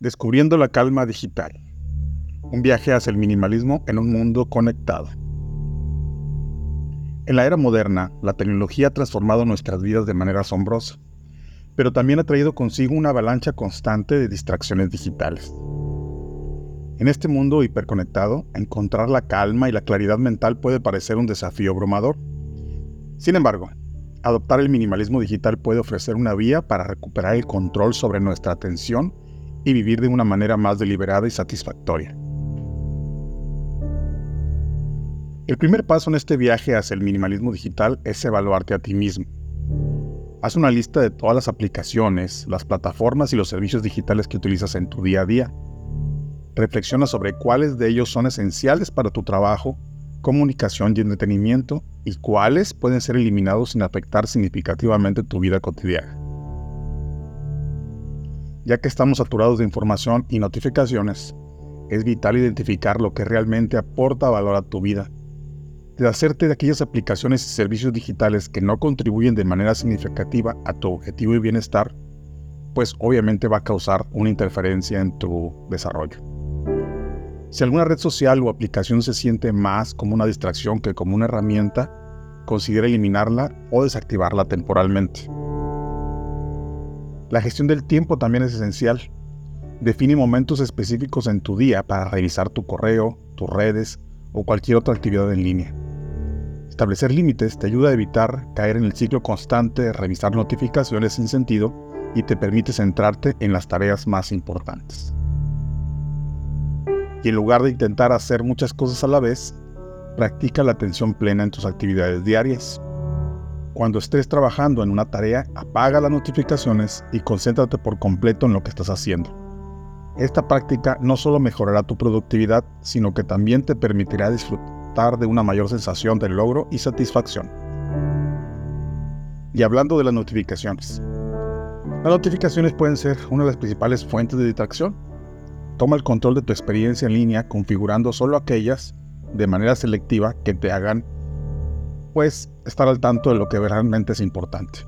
Descubriendo la calma digital. Un viaje hacia el minimalismo en un mundo conectado. En la era moderna, la tecnología ha transformado nuestras vidas de manera asombrosa, pero también ha traído consigo una avalancha constante de distracciones digitales. En este mundo hiperconectado, encontrar la calma y la claridad mental puede parecer un desafío abrumador. Sin embargo, adoptar el minimalismo digital puede ofrecer una vía para recuperar el control sobre nuestra atención y vivir de una manera más deliberada y satisfactoria. El primer paso en este viaje hacia el minimalismo digital es evaluarte a ti mismo. Haz una lista de todas las aplicaciones, las plataformas y los servicios digitales que utilizas en tu día a día. Reflexiona sobre cuáles de ellos son esenciales para tu trabajo, comunicación y entretenimiento y cuáles pueden ser eliminados sin afectar significativamente tu vida cotidiana ya que estamos saturados de información y notificaciones, es vital identificar lo que realmente aporta valor a tu vida. hacerte de aquellas aplicaciones y servicios digitales que no contribuyen de manera significativa a tu objetivo y bienestar, pues obviamente va a causar una interferencia en tu desarrollo. Si alguna red social o aplicación se siente más como una distracción que como una herramienta, considera eliminarla o desactivarla temporalmente. La gestión del tiempo también es esencial. Define momentos específicos en tu día para revisar tu correo, tus redes o cualquier otra actividad en línea. Establecer límites te ayuda a evitar caer en el ciclo constante de revisar notificaciones sin sentido y te permite centrarte en las tareas más importantes. Y en lugar de intentar hacer muchas cosas a la vez, practica la atención plena en tus actividades diarias. Cuando estés trabajando en una tarea, apaga las notificaciones y concéntrate por completo en lo que estás haciendo. Esta práctica no solo mejorará tu productividad, sino que también te permitirá disfrutar de una mayor sensación de logro y satisfacción. Y hablando de las notificaciones. Las notificaciones pueden ser una de las principales fuentes de distracción. Toma el control de tu experiencia en línea configurando solo aquellas, de manera selectiva, que te hagan pues estar al tanto de lo que realmente es importante.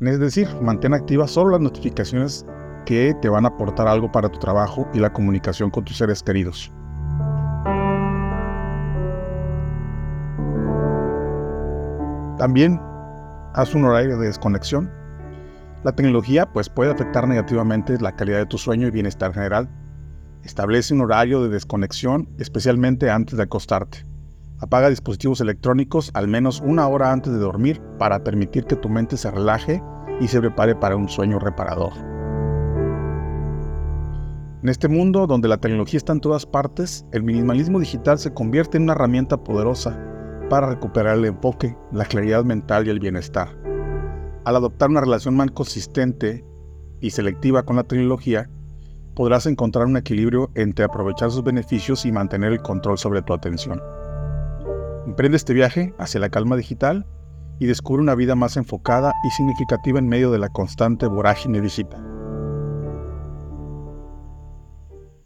Es decir, mantén activas solo las notificaciones que te van a aportar algo para tu trabajo y la comunicación con tus seres queridos. También haz un horario de desconexión. La tecnología pues, puede afectar negativamente la calidad de tu sueño y bienestar general. Establece un horario de desconexión, especialmente antes de acostarte. Apaga dispositivos electrónicos al menos una hora antes de dormir para permitir que tu mente se relaje y se prepare para un sueño reparador. En este mundo donde la tecnología está en todas partes, el minimalismo digital se convierte en una herramienta poderosa para recuperar el enfoque, la claridad mental y el bienestar. Al adoptar una relación más consistente y selectiva con la tecnología, podrás encontrar un equilibrio entre aprovechar sus beneficios y mantener el control sobre tu atención. Emprende este viaje hacia la calma digital y descubre una vida más enfocada y significativa en medio de la constante vorágine digital.